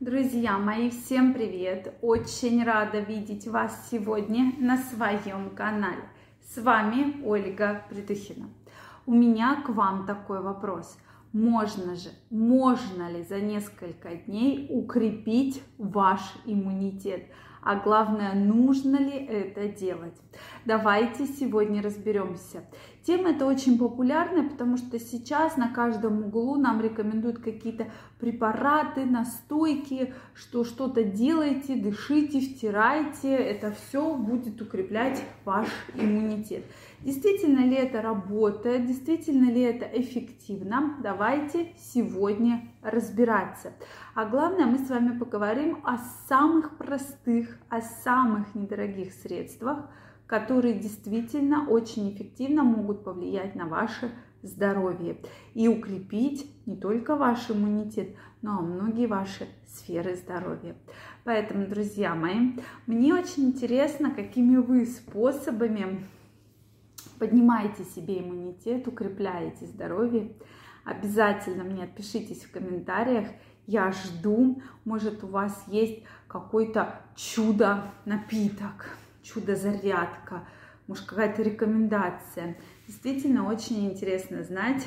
Друзья мои, всем привет! Очень рада видеть вас сегодня на своем канале. С вами Ольга Притухина. У меня к вам такой вопрос. Можно же, можно ли за несколько дней укрепить ваш иммунитет? А главное, нужно ли это делать. Давайте сегодня разберемся. Тема эта очень популярная, потому что сейчас на каждом углу нам рекомендуют какие-то препараты, настойки, что что-то делайте, дышите, втирайте. Это все будет укреплять ваш иммунитет. Действительно ли это работает, действительно ли это эффективно? Давайте сегодня разбираться. А главное, мы с вами поговорим о самых простых, о самых недорогих средствах, которые действительно очень эффективно могут повлиять на ваше здоровье и укрепить не только ваш иммунитет, но и многие ваши сферы здоровья. Поэтому, друзья мои, мне очень интересно, какими вы способами поднимаете себе иммунитет, укрепляете здоровье. Обязательно мне отпишитесь в комментариях. Я жду, может у вас есть какой-то чудо-напиток, чудо-зарядка, может какая-то рекомендация. Действительно очень интересно знать,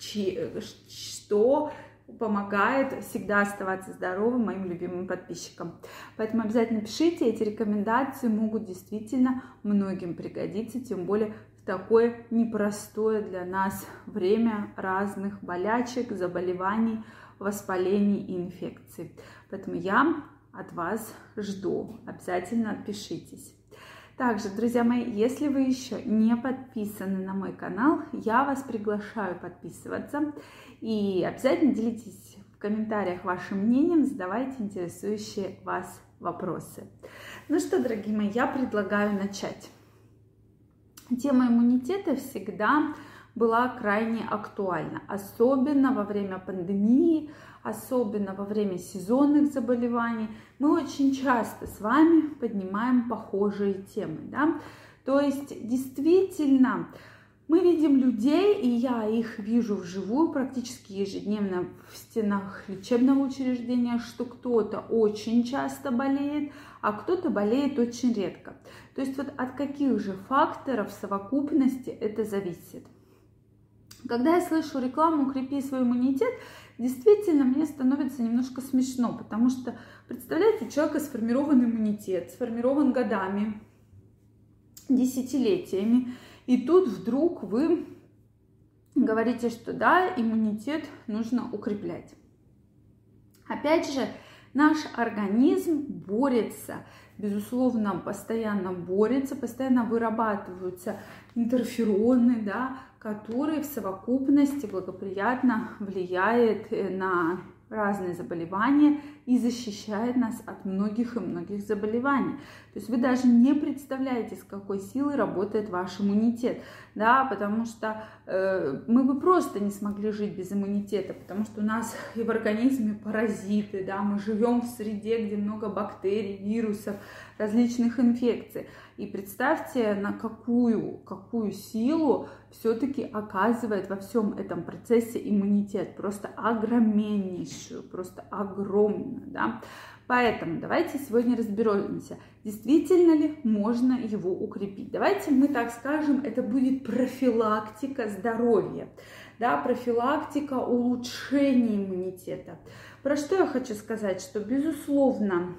что помогает всегда оставаться здоровым моим любимым подписчикам. Поэтому обязательно пишите, эти рекомендации могут действительно многим пригодиться, тем более такое непростое для нас время разных болячек, заболеваний, воспалений и инфекций. Поэтому я от вас жду. Обязательно отпишитесь. Также, друзья мои, если вы еще не подписаны на мой канал, я вас приглашаю подписываться. И обязательно делитесь в комментариях вашим мнением, задавайте интересующие вас вопросы. Ну что, дорогие мои, я предлагаю начать. Тема иммунитета всегда была крайне актуальна, особенно во время пандемии, особенно во время сезонных заболеваний, мы очень часто с вами поднимаем похожие темы. Да? То есть действительно мы видим людей, и я их вижу вживую практически ежедневно в стенах лечебного учреждения, что кто-то очень часто болеет, а кто-то болеет очень редко. То есть вот от каких же факторов совокупности это зависит. Когда я слышу рекламу «Укрепи свой иммунитет», действительно мне становится немножко смешно, потому что, представляете, у человека сформирован иммунитет, сформирован годами, десятилетиями, и тут вдруг вы говорите, что да, иммунитет нужно укреплять. Опять же, наш организм борется, безусловно, постоянно борется, постоянно вырабатываются интерфероны, да, которые в совокупности благоприятно влияет э, на разные заболевания и защищает нас от многих и многих заболеваний. То есть вы даже не представляете, с какой силой работает ваш иммунитет, да, потому что э, мы бы просто не смогли жить без иммунитета, потому что у нас и в организме паразиты, да, мы живем в среде, где много бактерий, вирусов, различных инфекций. И представьте, на какую, какую силу все-таки оказывает во всем этом процессе иммунитет. Просто огромнейшую, просто огромную. Да? Поэтому давайте сегодня разберемся, действительно ли можно его укрепить. Давайте мы так скажем, это будет профилактика здоровья, да, профилактика улучшения иммунитета. Про что я хочу сказать, что безусловно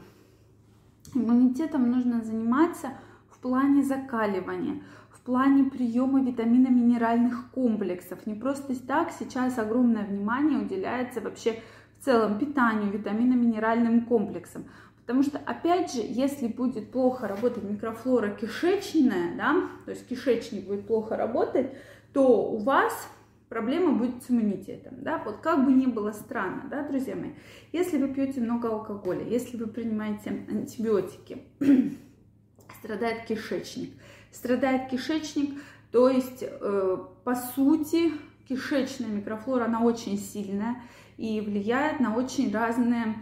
иммунитетом нужно заниматься в плане закаливания, в плане приема витаминно-минеральных комплексов. Не просто так, сейчас огромное внимание уделяется вообще в целом питанию, витаминно-минеральным комплексам. Потому что, опять же, если будет плохо работать микрофлора кишечная, да, то есть кишечник будет плохо работать, то у вас проблема будет с иммунитетом, да, вот как бы ни было странно, да, друзья мои, если вы пьете много алкоголя, если вы принимаете антибиотики, страдает кишечник. Страдает кишечник, то есть, э, по сути, кишечная микрофлора, она очень сильная и влияет на очень разные,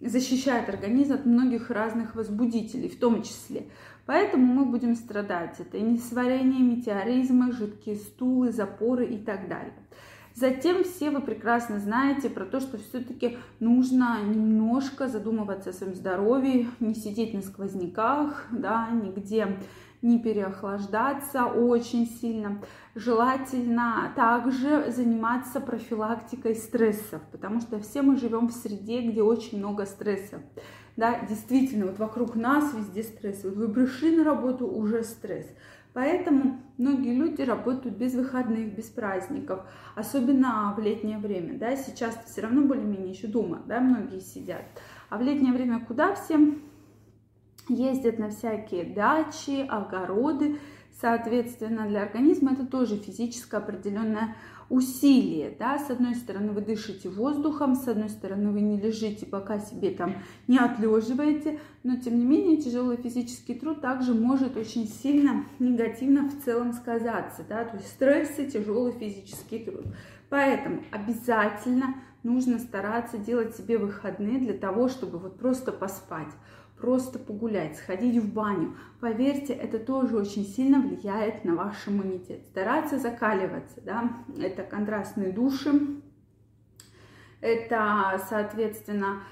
защищает организм от многих разных возбудителей, в том числе. Поэтому мы будем страдать. Это и несварение, метеоризмы, жидкие стулы, запоры и так далее. Затем все вы прекрасно знаете про то, что все-таки нужно немножко задумываться о своем здоровье, не сидеть на сквозняках, да, нигде не переохлаждаться очень сильно. Желательно также заниматься профилактикой стрессов, потому что все мы живем в среде, где очень много стресса. Да, действительно, вот вокруг нас везде стресс. Вот вы пришли на работу, уже стресс. Поэтому многие люди работают без выходных, без праздников, особенно в летнее время. Да? Сейчас все равно более-менее еще дома, да, многие сидят. А в летнее время куда все ездят на всякие дачи, огороды. Соответственно, для организма это тоже физическое определенное усилие, да, с одной стороны вы дышите воздухом, с одной стороны вы не лежите, пока себе там не отлеживаете, но тем не менее тяжелый физический труд также может очень сильно негативно в целом сказаться, да, то есть стресс и тяжелый физический труд. Поэтому обязательно нужно стараться делать себе выходные для того, чтобы вот просто поспать просто погулять, сходить в баню. Поверьте, это тоже очень сильно влияет на ваш иммунитет. Стараться закаливаться, да, это контрастные души, это, соответственно,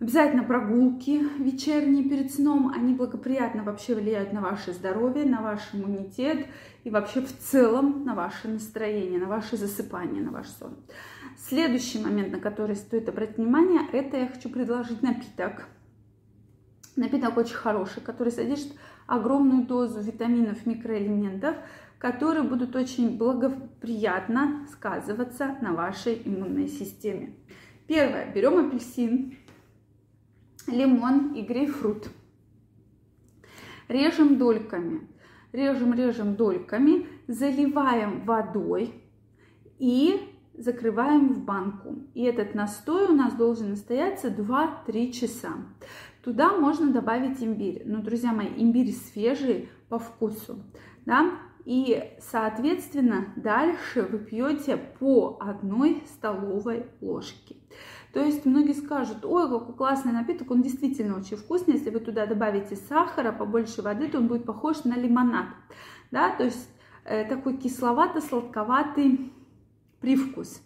Обязательно прогулки вечерние перед сном, они благоприятно вообще влияют на ваше здоровье, на ваш иммунитет и вообще в целом на ваше настроение, на ваше засыпание, на ваш сон. Следующий момент, на который стоит обратить внимание, это я хочу предложить напиток. Напиток очень хороший, который содержит огромную дозу витаминов, микроэлементов, которые будут очень благоприятно сказываться на вашей иммунной системе. Первое. Берем апельсин, лимон и грейпфрут. Режем дольками. Режем, режем дольками, заливаем водой и закрываем в банку. И этот настой у нас должен настояться 2-3 часа. Туда можно добавить имбирь. Но, друзья мои, имбирь свежий по вкусу. Да? И, соответственно, дальше вы пьете по одной столовой ложке. То есть многие скажут, ой, какой классный напиток, он действительно очень вкусный. Если вы туда добавите сахара, побольше воды, то он будет похож на лимонад. Да? То есть э, такой кисловато-сладковатый привкус.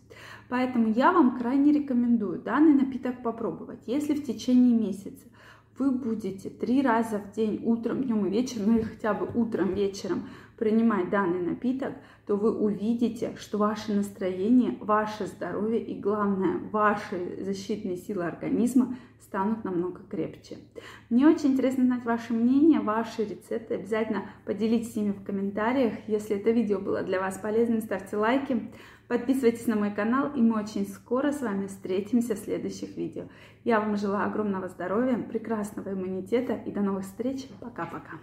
Поэтому я вам крайне рекомендую данный напиток попробовать. Если в течение месяца вы будете три раза в день, утром, днем и вечером, ну или хотя бы утром, вечером принимать данный напиток, то вы увидите, что ваше настроение, ваше здоровье и, главное, ваши защитные силы организма станут намного крепче. Мне очень интересно знать ваше мнение, ваши рецепты. Обязательно поделитесь ими в комментариях. Если это видео было для вас полезным, ставьте лайки. Подписывайтесь на мой канал, и мы очень скоро с вами встретимся в следующих видео. Я вам желаю огромного здоровья, прекрасного иммунитета и до новых встреч. Пока-пока.